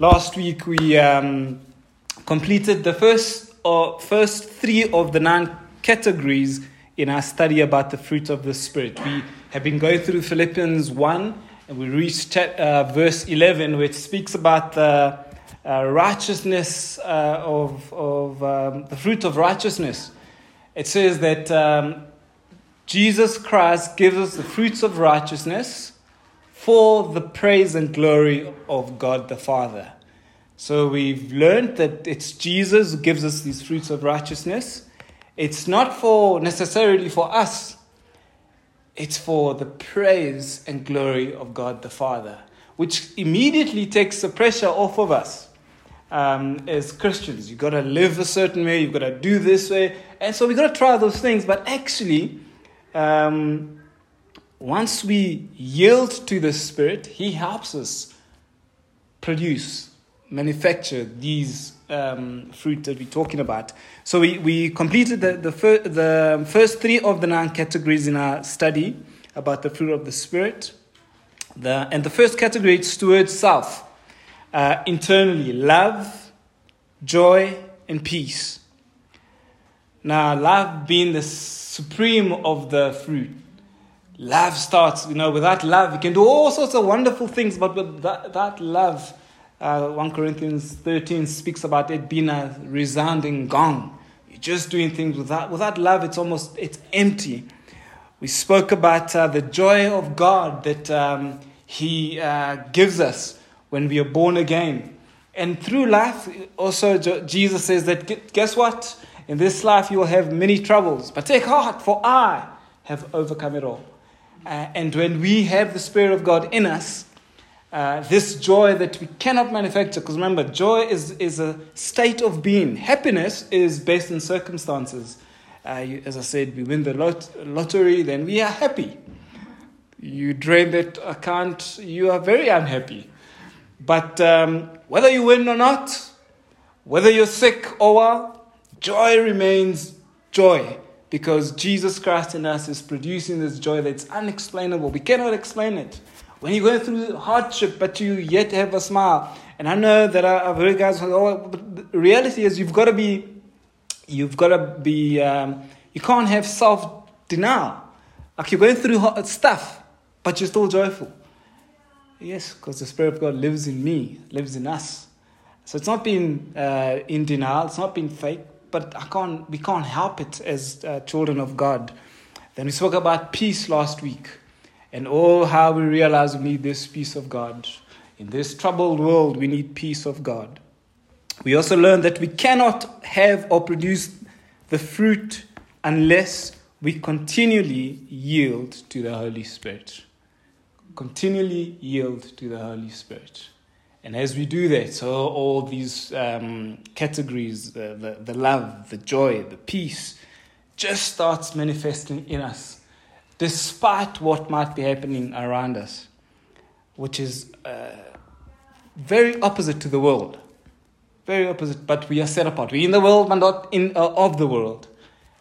Last week we um, completed the first or first three of the nine categories in our study about the fruit of the Spirit. We have been going through Philippians 1 and we reached uh, verse 11 which speaks about the uh, righteousness uh, of, of um, the fruit of righteousness. It says that um, Jesus Christ gives us the fruits of righteousness for the praise and glory of God the Father. So we've learned that it's Jesus who gives us these fruits of righteousness. It's not for necessarily for us. It's for the praise and glory of God the Father, which immediately takes the pressure off of us um, as Christians. You've got to live a certain way, you've got to do this way. And so we've got to try those things. But actually, um, once we yield to the Spirit, He helps us produce, manufacture these um, fruit that we're talking about. So we, we completed the, the, fir- the first three of the nine categories in our study about the fruit of the Spirit. The, and the first category is towards self, uh, internally, love, joy, and peace. Now, love being the supreme of the fruit love starts, you know, without love, you can do all sorts of wonderful things, but with that, that love, uh, 1 Corinthians 13 speaks about it being a resounding gong. You're just doing things without, without love, it's almost, it's empty. We spoke about uh, the joy of God that um, He uh, gives us when we are born again. And through life, also, Jesus says that, guess what? In this life, you will have many troubles, but take heart, for I have overcome it all. Uh, and when we have the Spirit of God in us, uh, this joy that we cannot manufacture, because remember, joy is, is a state of being. Happiness is based on circumstances. Uh, you, as I said, we win the lot- lottery, then we are happy. You drain that account, you are very unhappy. But um, whether you win or not, whether you're sick or well, joy remains joy because Jesus Christ in us is producing this joy that's unexplainable. We cannot explain it. When you're going through hardship, but you yet have a smile. And I know that I've heard guys oh, but reality is you've got to be, you've got to be, um, you can't have self denial. Like you're going through hard stuff, but you're still joyful. Yes, because the Spirit of God lives in me, lives in us. So it's not being uh, in denial, it's not being fake, but I can't, we can't help it as uh, children of God. Then we spoke about peace last week and oh, how we realize we need this peace of God. In this troubled world, we need peace of God. We also learned that we cannot have or produce the fruit unless we continually yield to the Holy Spirit. Continually yield to the Holy Spirit. And as we do that, so all these um, categories the, the, the love, the joy, the peace just starts manifesting in us, despite what might be happening around us, which is uh, very opposite to the world. Very opposite, but we are set apart. We're in the world, but not in, uh, of the world.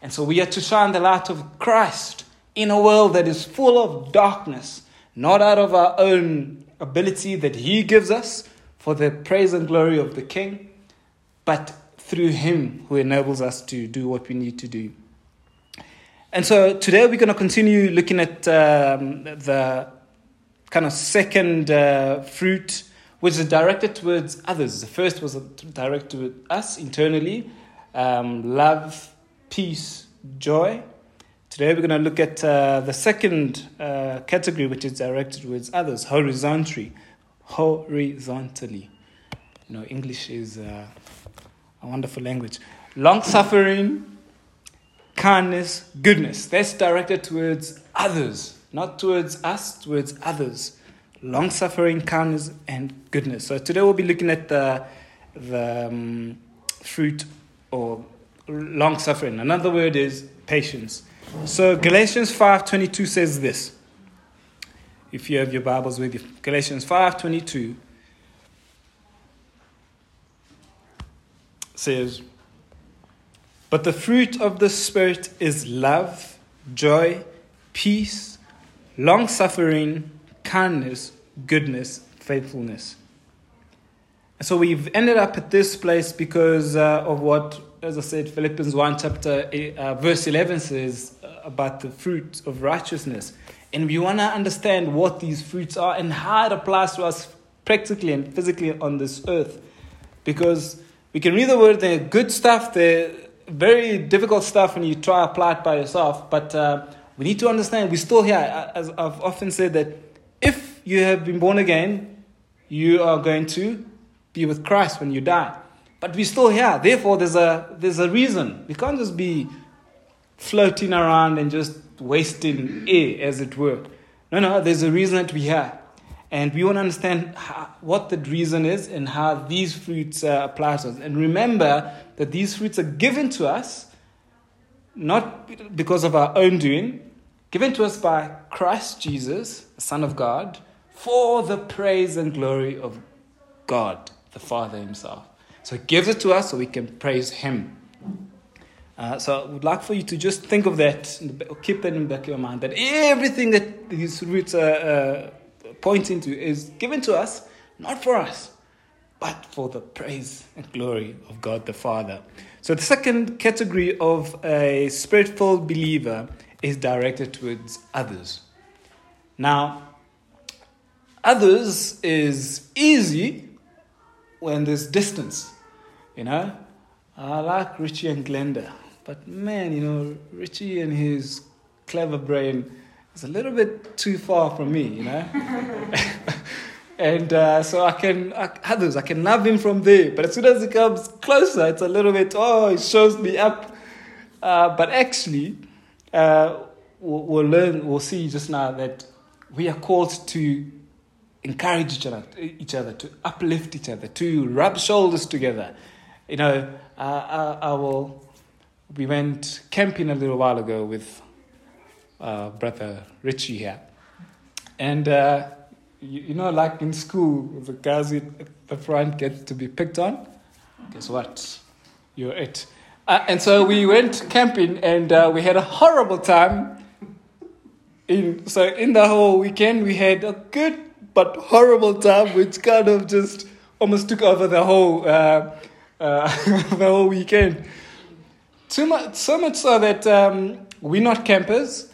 And so we are to shine the light of Christ in a world that is full of darkness, not out of our own ability that He gives us, for the praise and glory of the King, but through Him who enables us to do what we need to do. And so today we're going to continue looking at um, the kind of second uh, fruit, which is directed towards others. The first was directed to us internally um, love, peace, joy. Today we're going to look at uh, the second uh, category, which is directed towards others, horizontally horizontally. You know, English is uh, a wonderful language. Long suffering, kindness, goodness. That's directed towards others, not towards us, towards others. Long suffering, kindness, and goodness. So today we'll be looking at the, the um, fruit or long suffering. Another word is patience. So Galatians 5:22 says this if you have your Bibles with you. Galatians 5:22 says, "But the fruit of the spirit is love, joy, peace, long-suffering, kindness, goodness, faithfulness." And so we've ended up at this place because uh, of what, as I said, Philippians 1 chapter uh, verse 11 says uh, about the fruit of righteousness. And we want to understand what these fruits are and how it applies to us practically and physically on this earth. Because we can read the word, they're good stuff, they're very difficult stuff when you try to apply it by yourself. But uh, we need to understand we're still here. As I've often said, that if you have been born again, you are going to be with Christ when you die. But we're still here. Therefore, there's a, there's a reason. We can't just be floating around and just wasting air, as it were. No, no, there's a reason that we're here. And we want to understand how, what the reason is and how these fruits uh, apply to us. And remember that these fruits are given to us not because of our own doing, given to us by Christ Jesus, the Son of God, for the praise and glory of God, the Father Himself. So He gives it to us so we can praise Him. Uh, so I would like for you to just think of that, keep that in the back of your mind, that everything that these roots are uh, pointing to is given to us, not for us, but for the praise and glory of God the Father. So the second category of a spirit filled believer is directed towards others. Now, others is easy when there's distance, you know. I like Richie and Glenda. But man, you know, Richie and his clever brain is a little bit too far from me, you know. and uh, so I can I, others I can love him from there, but as soon as he comes closer, it's a little bit oh, he shows me up. Uh, but actually, uh, we'll, we'll learn, we'll see just now that we are called to encourage each other, each other, to uplift each other, to rub shoulders together. You know, uh, I, I will we went camping a little while ago with uh, brother Richie here. And, uh, you, you, know, like in school, the guys at the front get to be picked on. Guess what? You're it. Uh, and so we went camping and uh, we had a horrible time. In, so in the whole weekend, we had a good but horrible time, which kind of just almost took over the whole, uh, uh, the whole weekend. Too much, so much so that um, we're not campers,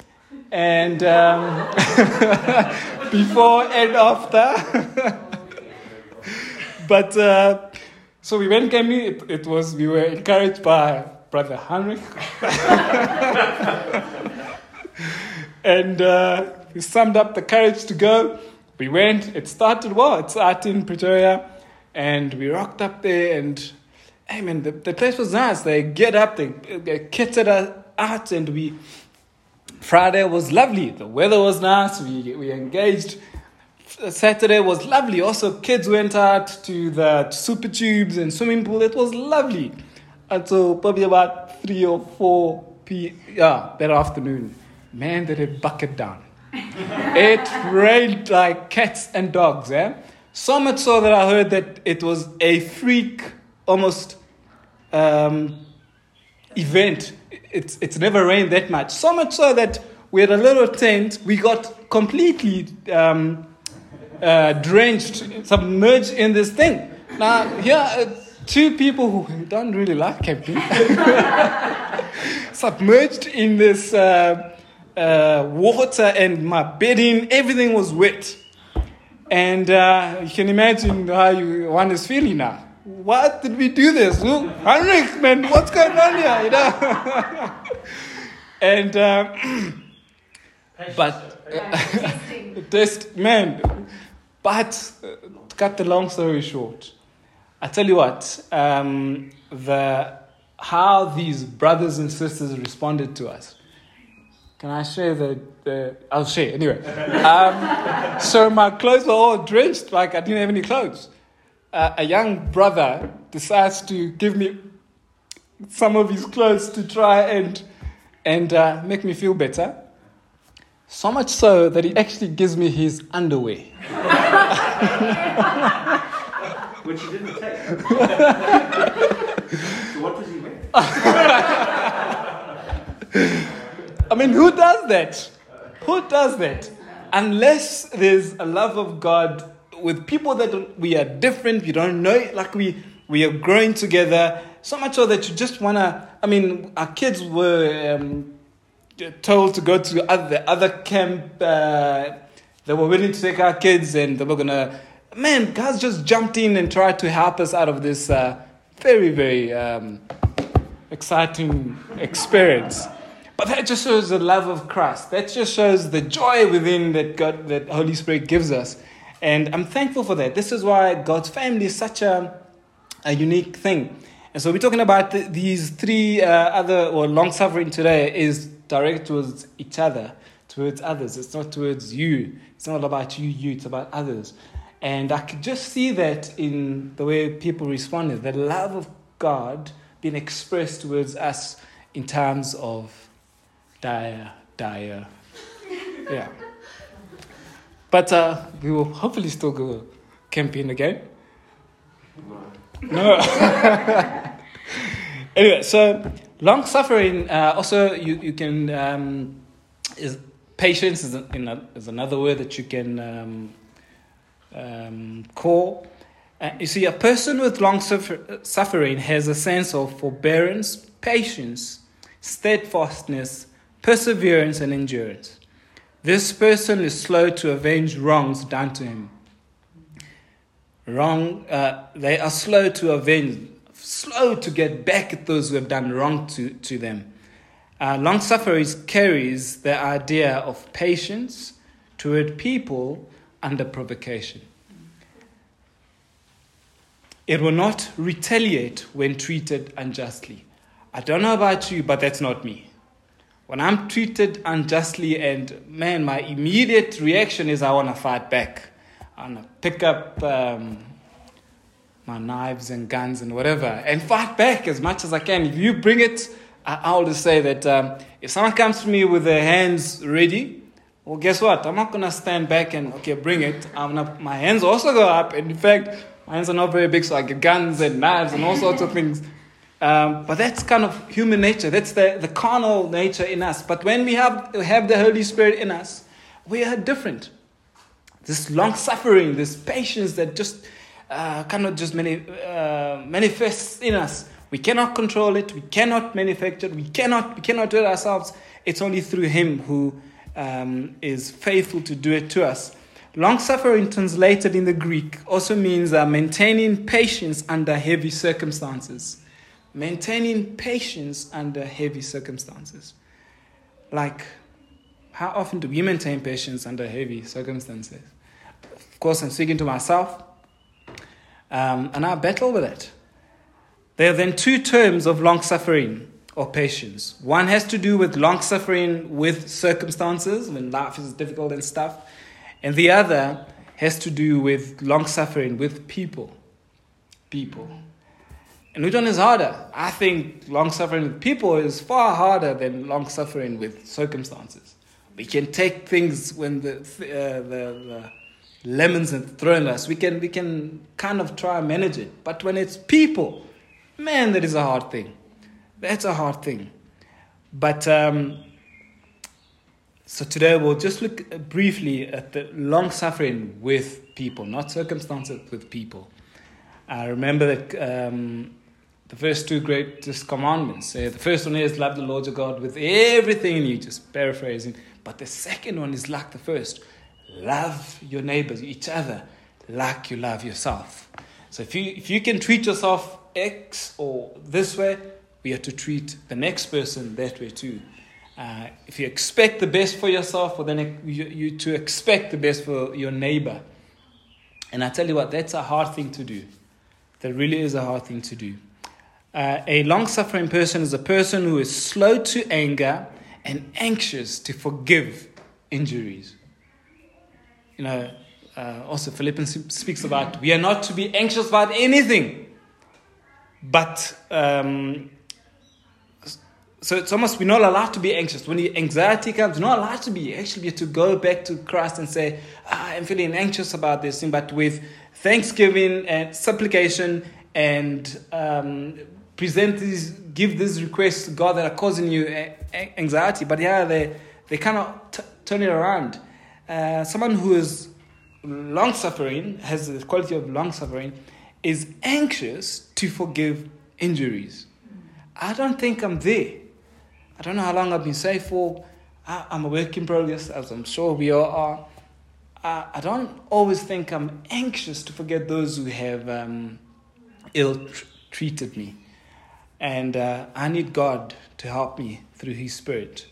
and um, before and after. but uh, so we went camping. It, it, was we were encouraged by brother Heinrich, and uh, we summed up the courage to go. We went. It started well. It started in Pretoria, and we rocked up there and hey man, the, the place was nice. They get up, they, they kitted us out, and we. Friday was lovely. The weather was nice. We we engaged. Saturday was lovely. Also, kids went out to the super tubes and swimming pool. It was lovely until probably about three or four p. Yeah, that afternoon. Man, did it bucket down. it rained like cats and dogs. Eh? So much so that I heard that it was a freak, almost um, event. It's, it's never rained that much. So much so that we had a little tent. We got completely um, uh, drenched, submerged in this thing. Now, here are two people who don't really like camping, submerged in this uh, uh, water, and my bedding, everything was wet. And uh, you can imagine how you, one is feeling now what did we do this? Heinrich, man, what's going on here? You know? and, um, but, uh, test, man, but to cut the long story short, I tell you what, um, the, how these brothers and sisters responded to us. Can I share the, the I'll share anyway. Um, so my clothes were all drenched, like I didn't have any clothes uh, a young brother decides to give me some of his clothes to try and, and uh, make me feel better. So much so that he actually gives me his underwear. Which he didn't take. so what does he wear? I mean, who does that? Who does that? Unless there's a love of God with people that we are different, we don't know, like we we are growing together. So much so that you just wanna. I mean, our kids were um, told to go to other other camp. Uh, they were willing to take our kids, and they were gonna. Man, guys just jumped in and tried to help us out of this uh, very very um, exciting experience. But that just shows the love of Christ. That just shows the joy within that God, that Holy Spirit gives us. And I'm thankful for that. This is why God's family is such a, a unique thing. And so we're talking about the, these three uh, other, or long suffering today is direct towards each other, towards others. It's not towards you. It's not about you, you, it's about others. And I could just see that in the way people responded, the love of God being expressed towards us in terms of dire, dire. Yeah. But uh, we will hopefully still go camping again. No. anyway, so long suffering. Uh, also, you you can um, is patience is, a, is another word that you can um, um, call. Uh, you see, a person with long suffer- suffering has a sense of forbearance, patience, steadfastness, perseverance, and endurance. This person is slow to avenge wrongs done to him. Wrong, uh, they are slow to avenge, slow to get back at those who have done wrong to, to them. Uh, long suffering carries the idea of patience toward people under provocation. It will not retaliate when treated unjustly. I don't know about you, but that's not me. When I'm treated unjustly, and man, my immediate reaction is I want to fight back. I want to pick up um, my knives and guns and whatever and fight back as much as I can. If you bring it, I, I will just say that um, if someone comes to me with their hands ready, well, guess what? I'm not going to stand back and, okay, bring it. I'm gonna, my hands also go up. And in fact, my hands are not very big, so I get guns and knives and all sorts of things. Um, but that's kind of human nature. That's the, the carnal nature in us. But when we have, have the Holy Spirit in us, we are different. This long suffering, this patience that just uh, cannot just mani- uh, manifests in us. We cannot control it. We cannot manufacture it. We cannot, we cannot do it ourselves. It's only through Him who um, is faithful to do it to us. Long suffering, translated in the Greek, also means uh, maintaining patience under heavy circumstances maintaining patience under heavy circumstances. Like, how often do we maintain patience under heavy circumstances? Of course, I'm speaking to myself, um, and I battle with it. There are then two terms of long suffering or patience. One has to do with long suffering with circumstances, when life is difficult and stuff, and the other has to do with long suffering with people. People. And which one is harder? I think long suffering with people is far harder than long suffering with circumstances. We can take things when the, uh, the, the lemons are thrown at us, we can, we can kind of try and manage it. But when it's people, man, that is a hard thing. That's a hard thing. But um, so today we'll just look briefly at the long suffering with people, not circumstances with people. I remember that um, the first two greatest commandments. Uh, the first one is love the Lord your God with everything in you, just paraphrasing. But the second one is like the first love your neighbors, each other, like you love yourself. So if you, if you can treat yourself X or this way, we have to treat the next person that way too. Uh, if you expect the best for yourself, well, then you, you to expect the best for your neighbor. And I tell you what, that's a hard thing to do. That really is a hard thing to do. Uh, a long suffering person is a person who is slow to anger and anxious to forgive injuries. You know, uh, also Philippians speaks about we are not to be anxious about anything, but um, so it's almost we're not allowed to be anxious. When the anxiety comes, we're not allowed to be. Actually, to go back to Christ and say, ah, I'm feeling anxious about this thing, but with thanksgiving and supplication and um, present these, give these requests to God that are causing you anxiety. But yeah, they, they cannot t- turn it around. Uh, someone who is long suffering, has the quality of long suffering, is anxious to forgive injuries. I don't think I'm there. I don't know how long I've been saved for. I, I'm a work in progress, as I'm sure we all are. I, I don't always think I'm anxious to forget those who have um, ill tr- treated me. And uh, I need God to help me through His Spirit.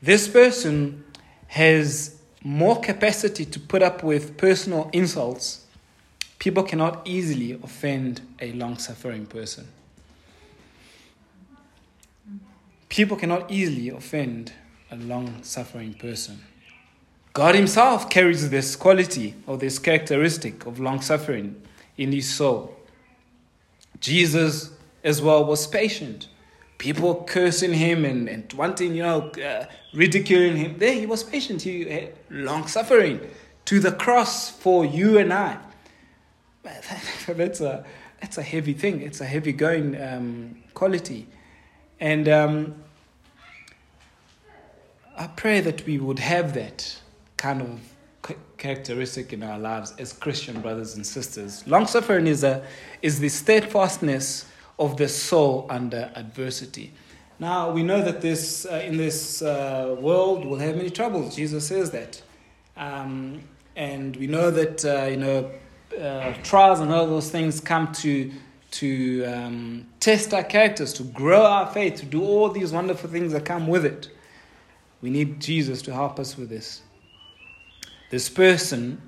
This person has more capacity to put up with personal insults. People cannot easily offend a long suffering person. People cannot easily offend a long suffering person. God Himself carries this quality or this characteristic of long suffering in His soul. Jesus as well was patient. People cursing him and, and wanting, you know, uh, ridiculing him. There, he was patient. He had long suffering to the cross for you and I. that's a that's a heavy thing. It's a heavy going um, quality, and um, I pray that we would have that kind of characteristic in our lives as Christian brothers and sisters. Long suffering is a is the steadfastness of the soul under adversity. Now we know that this uh, in this uh, world we'll have many troubles. Jesus says that, um, and we know that uh, you know uh, trials and all those things come to to um, test our characters, to grow our faith, to do all these wonderful things that come with it. We need Jesus to help us with this. This person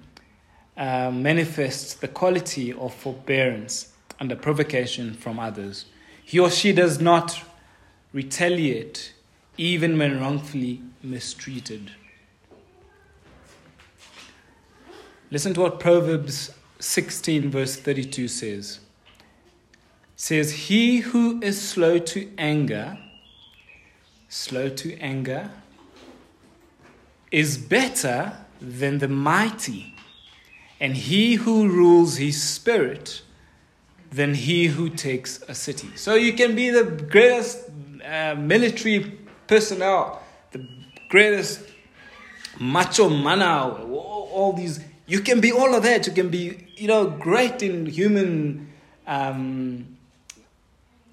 uh, manifests the quality of forbearance under provocation from others. He or she does not retaliate even when wrongfully mistreated. Listen to what Proverbs 16, verse 32 says. It says, He who is slow to anger, slow to anger, is better than the mighty, and he who rules his spirit than he who takes a city. So you can be the greatest uh, military personnel, the greatest macho mana, all, all, these. You can be all of that. You can be, you know, great in human um,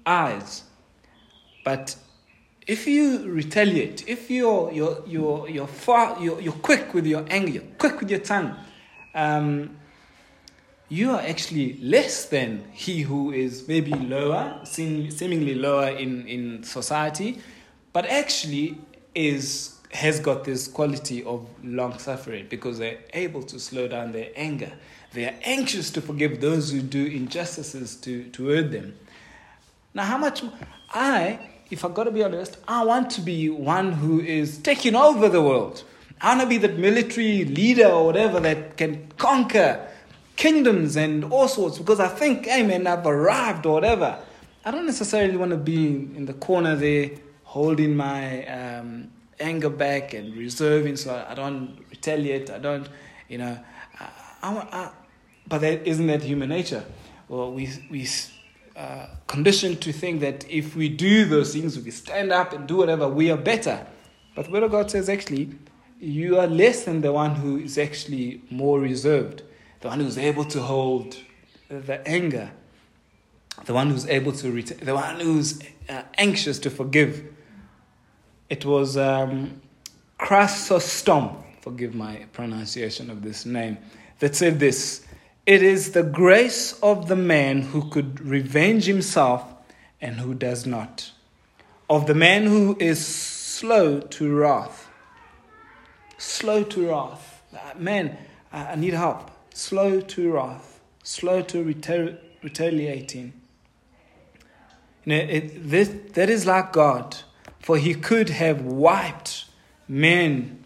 eyes. But if you retaliate, if you're, you're, you're, you're, far, you're, you're quick with your anger, quick with your tongue, um, you are actually less than he who is maybe lower, seem, seemingly lower in, in society, but actually is has got this quality of long suffering because they're able to slow down their anger. They are anxious to forgive those who do injustices to, to hurt them. Now, how much I, if I got to be honest, I want to be one who is taking over the world. I want to be that military leader or whatever that can conquer kingdoms and all sorts because I think, hey man, I've arrived or whatever. I don't necessarily want to be in the corner there holding my um, anger back and reserving so I don't retaliate. I don't, you know, I, I, I, but that isn't that human nature. Well, we, we uh, conditioned to think that if we do those things, we stand up and do whatever, we are better. But the Word of God says actually, you are less than the one who is actually more reserved the one who's able to hold the anger, the one who's able to retain, the one who's uh, anxious to forgive. It was um, Chrysostom, forgive my pronunciation of this name, that said this It is the grace of the man who could revenge himself and who does not, of the man who is slow to wrath. Slow to wrath. Uh, man, I need help slow to wrath, slow to retali- retaliating. You know, it, this, that is like God, for He could have wiped men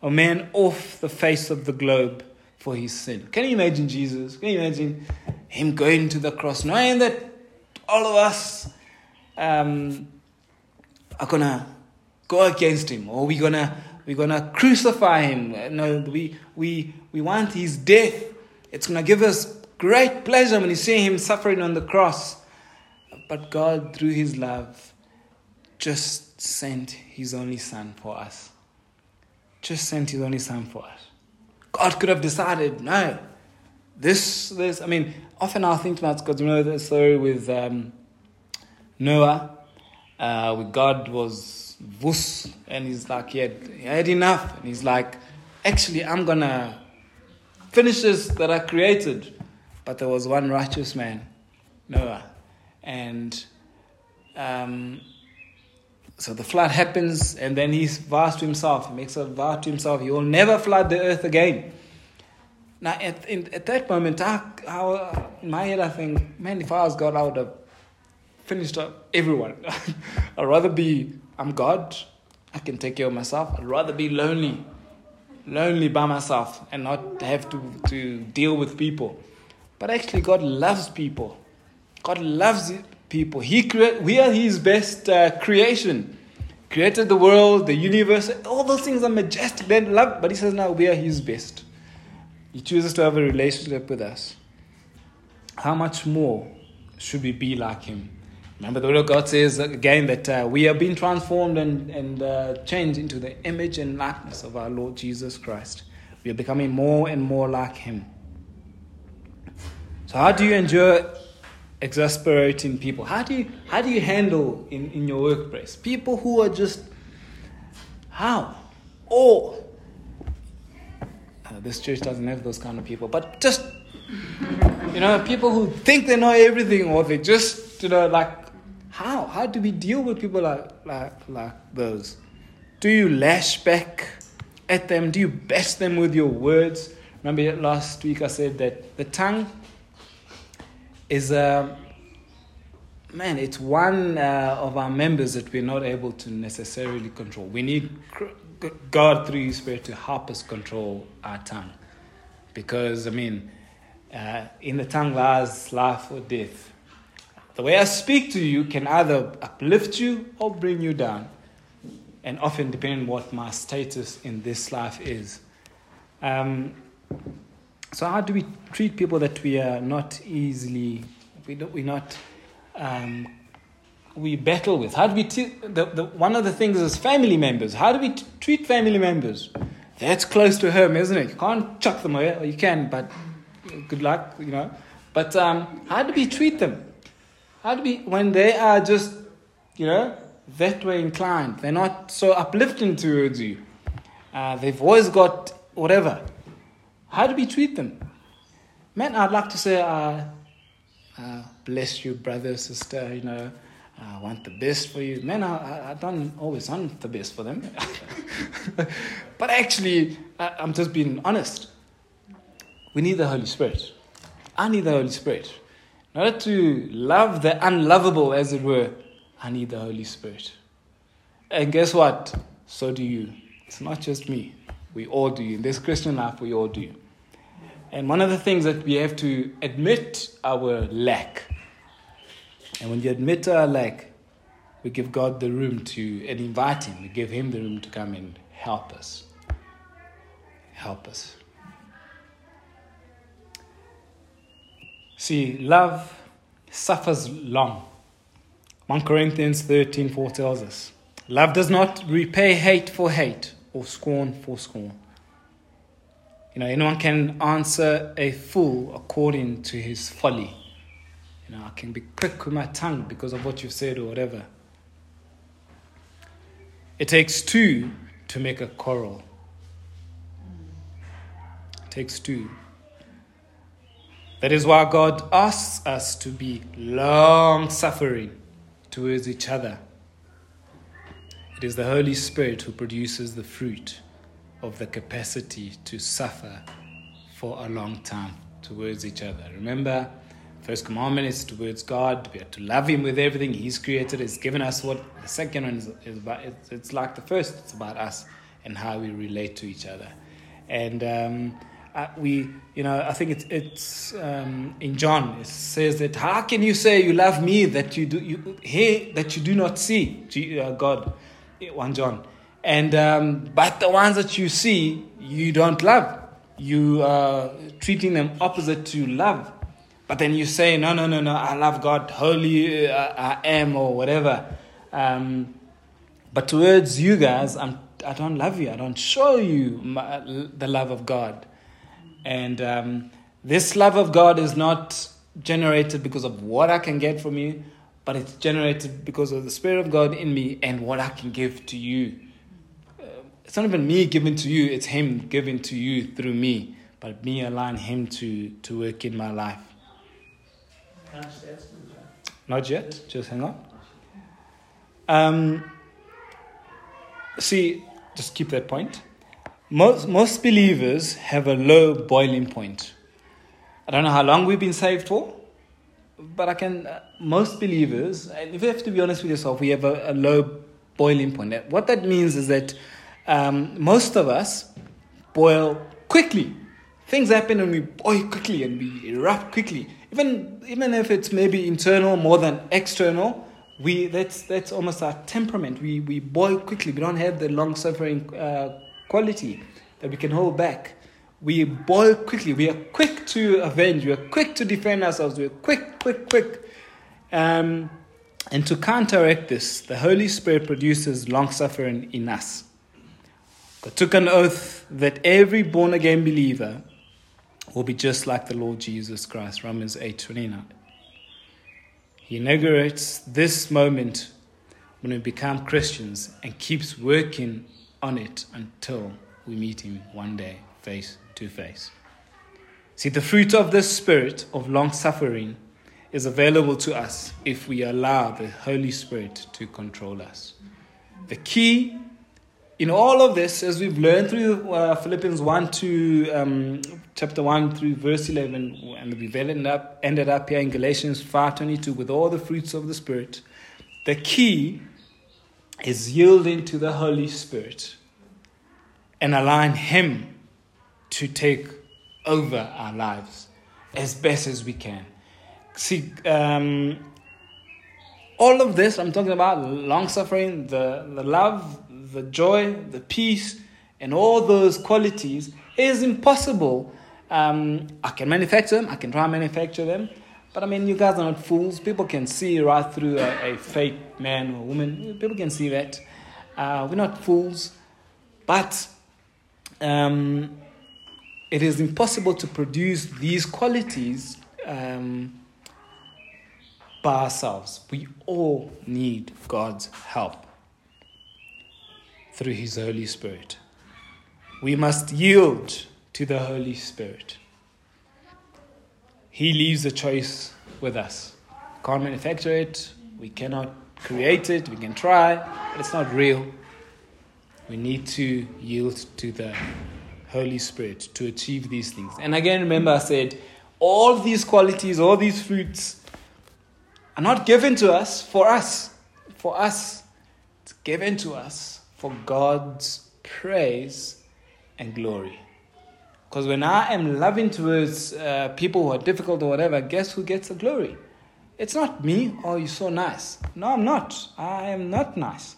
or man off the face of the globe for his sin. Can you imagine Jesus? Can you imagine him going to the cross, knowing that all of us um, are gonna go against him, or we're gonna we're gonna crucify him. No, we we we want his death. It's gonna give us great pleasure when you see him suffering on the cross. But God, through his love, just sent his only son for us. Just sent his only son for us. God could have decided, no, this, this. I mean, often I think about because you know the story with um, Noah, uh, with God was and he's like, he had, he had enough, and he's like, actually, I'm gonna finish this that I created. But there was one righteous man, Noah, and um, so the flood happens, and then he vows to himself, makes a vow to himself, he will never flood the earth again. Now, at, in, at that moment, I, I, in my head, I think, man, if I was God, I would have finished up everyone. I'd rather be, I'm God, I can take care of myself. I'd rather be lonely, lonely by myself, and not have to, to deal with people. But actually, God loves people. God loves people. He cre- we are His best uh, creation. Created the world, the universe, all those things are majestic. Then love, but He says now we are His best. He chooses to have a relationship with us. How much more should we be like Him? Remember, the Word of God says again that uh, we have been transformed and, and uh, changed into the image and likeness of our Lord Jesus Christ. We are becoming more and more like Him. So, how do you endure exasperating people? How do you, how do you handle in, in your workplace people who are just, how? Or, uh, this church doesn't have those kind of people, but just, you know, people who think they know everything or they just, you know, like, how? Do we deal with people like, like, like those? Do you lash back at them? Do you bash them with your words? Remember last week I said that the tongue is a man. It's one uh, of our members that we're not able to necessarily control. We need God through His Spirit to help us control our tongue, because I mean, uh, in the tongue lies life or death. The way I speak to you can either uplift you or bring you down, and often depending on what my status in this life is. Um, so how do we treat people that we are not easily, we don't, we're not, um, we battle with? How do we, t- the, the, one of the things is family members. How do we t- treat family members? That's close to home, isn't it? You can't chuck them away, or you can, but good luck, you know. But um, how do we treat them? How do we, when they are just, you know, that way inclined, they're not so uplifting towards you. Uh, they've always got whatever. How do we treat them? Man, I'd like to say, uh, uh, bless you, brother, sister, you know, I want the best for you. Man, I, I don't always want the best for them. but actually, I, I'm just being honest. We need the Holy Spirit. I need the Holy Spirit. In order to love the unlovable, as it were, I need the Holy Spirit. And guess what? So do you. It's not just me. We all do. In this Christian life, we all do. And one of the things that we have to admit our lack. And when you admit our lack, we give God the room to and invite Him. We give Him the room to come and help us. Help us. See, love suffers long. 1 Corinthians 13 4 tells us love does not repay hate for hate or scorn for scorn. You know, anyone can answer a fool according to his folly. You know, I can be quick with my tongue because of what you've said or whatever. It takes two to make a quarrel. It takes two. That is why God asks us to be long suffering towards each other. It is the Holy Spirit who produces the fruit of the capacity to suffer for a long time towards each other. Remember, first commandment is towards God. We are to love Him with everything He's created. He's given us what the second one is, is about. It's, like the first. It's about us and how we relate to each other. And um, uh, we, you know, I think it's, it's um, in John. It says that how can you say you love me that you do you hear that you do not see uh, God, one John. And um, but the ones that you see, you don't love. You are treating them opposite to love. But then you say, no, no, no, no, I love God, holy uh, I am, or whatever. Um, but towards you guys, I'm, I don't love you. I don't show you my, the love of God. And um, this love of God is not generated because of what I can get from you, but it's generated because of the Spirit of God in me and what I can give to you. Uh, it's not even me giving to you, it's Him giving to you through me, but me allowing Him to, to work in my life. Not yet, just hang on. Um, see, just keep that point. Most, most believers have a low boiling point. I don't know how long we've been saved for, but I can. Uh, most believers, and if you have to be honest with yourself, we have a, a low boiling point. What that means is that um, most of us boil quickly. Things happen and we boil quickly and we erupt quickly. Even even if it's maybe internal more than external, we that's that's almost our temperament. We we boil quickly. We don't have the long suffering uh, quality that we can hold back. We boil quickly. We are quick to avenge. We are quick to defend ourselves. We are quick, quick, quick. Um, and to counteract this, the Holy Spirit produces long suffering in us. God took an oath that every born again believer will be just like the Lord Jesus Christ. Romans eight twenty nine. He inaugurates this moment when we become Christians and keeps working on it until we meet Him one day, face to face. See, the fruit of the Spirit of long suffering is available to us if we allow the Holy Spirit to control us. The key in all of this, as we've learned through uh, Philippians 1 to um, chapter 1 through verse 11, and we've ended up, ended up here in Galatians 5.22 with all the fruits of the Spirit, the key is yielding to the Holy Spirit and allowing Him to take over our lives as best as we can. See, um, all of this I'm talking about long suffering, the, the love, the joy, the peace, and all those qualities is impossible. Um, I can manufacture them, I can try and manufacture them, but I mean, you guys are not fools. People can see right through a, a fake man or woman, people can see that. Uh, we're not fools, but um, it is impossible to produce these qualities. Um, by ourselves. We all need God's help through His Holy Spirit. We must yield to the Holy Spirit. He leaves the choice with us. Can't manufacture it, we cannot create it, we can try, but it's not real. We need to yield to the Holy Spirit to achieve these things. And again, remember, I said all these qualities, all these fruits, are not given to us for us. For us. It's given to us for God's praise and glory. Because when I am loving towards uh, people who are difficult or whatever, guess who gets the glory? It's not me. Oh, you're so nice. No, I'm not. I am not nice.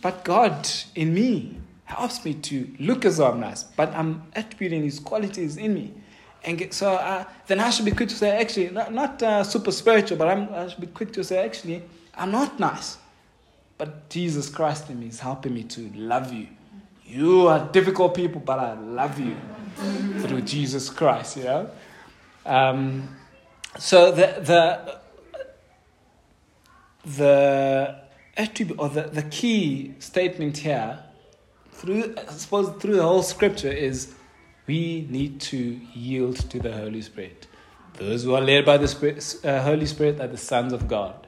But God in me helps me to look as though I'm nice, but I'm attributing His qualities in me. And get, so uh, then I should be quick to say, actually, not, not uh, super spiritual, but I'm, I should be quick to say, actually, I'm not nice. But Jesus Christ in me is helping me to love you. You are difficult people, but I love you through Jesus Christ, you know? Um, so the, the, the attribute, or the, the key statement here, through, I suppose through the whole scripture is we need to yield to the Holy Spirit. Those who are led by the Spirit, uh, Holy Spirit are the sons of God.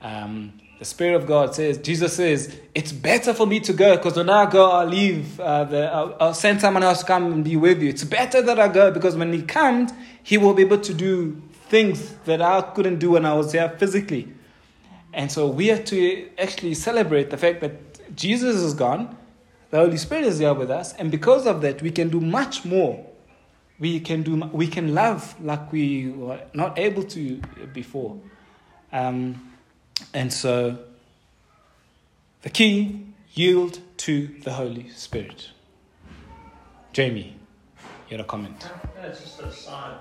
Um, the Spirit of God says, Jesus says, it's better for me to go because when I go, I'll leave, uh, the, I'll, I'll send someone else to come and be with you. It's better that I go because when He comes, He will be able to do things that I couldn't do when I was here physically. And so we have to actually celebrate the fact that Jesus is gone, the Holy Spirit is here with us, and because of that, we can do much more. We can do, we can love like we were not able to before. Um, and so, the key: yield to the Holy Spirit. Jamie, you had a comment. Just a side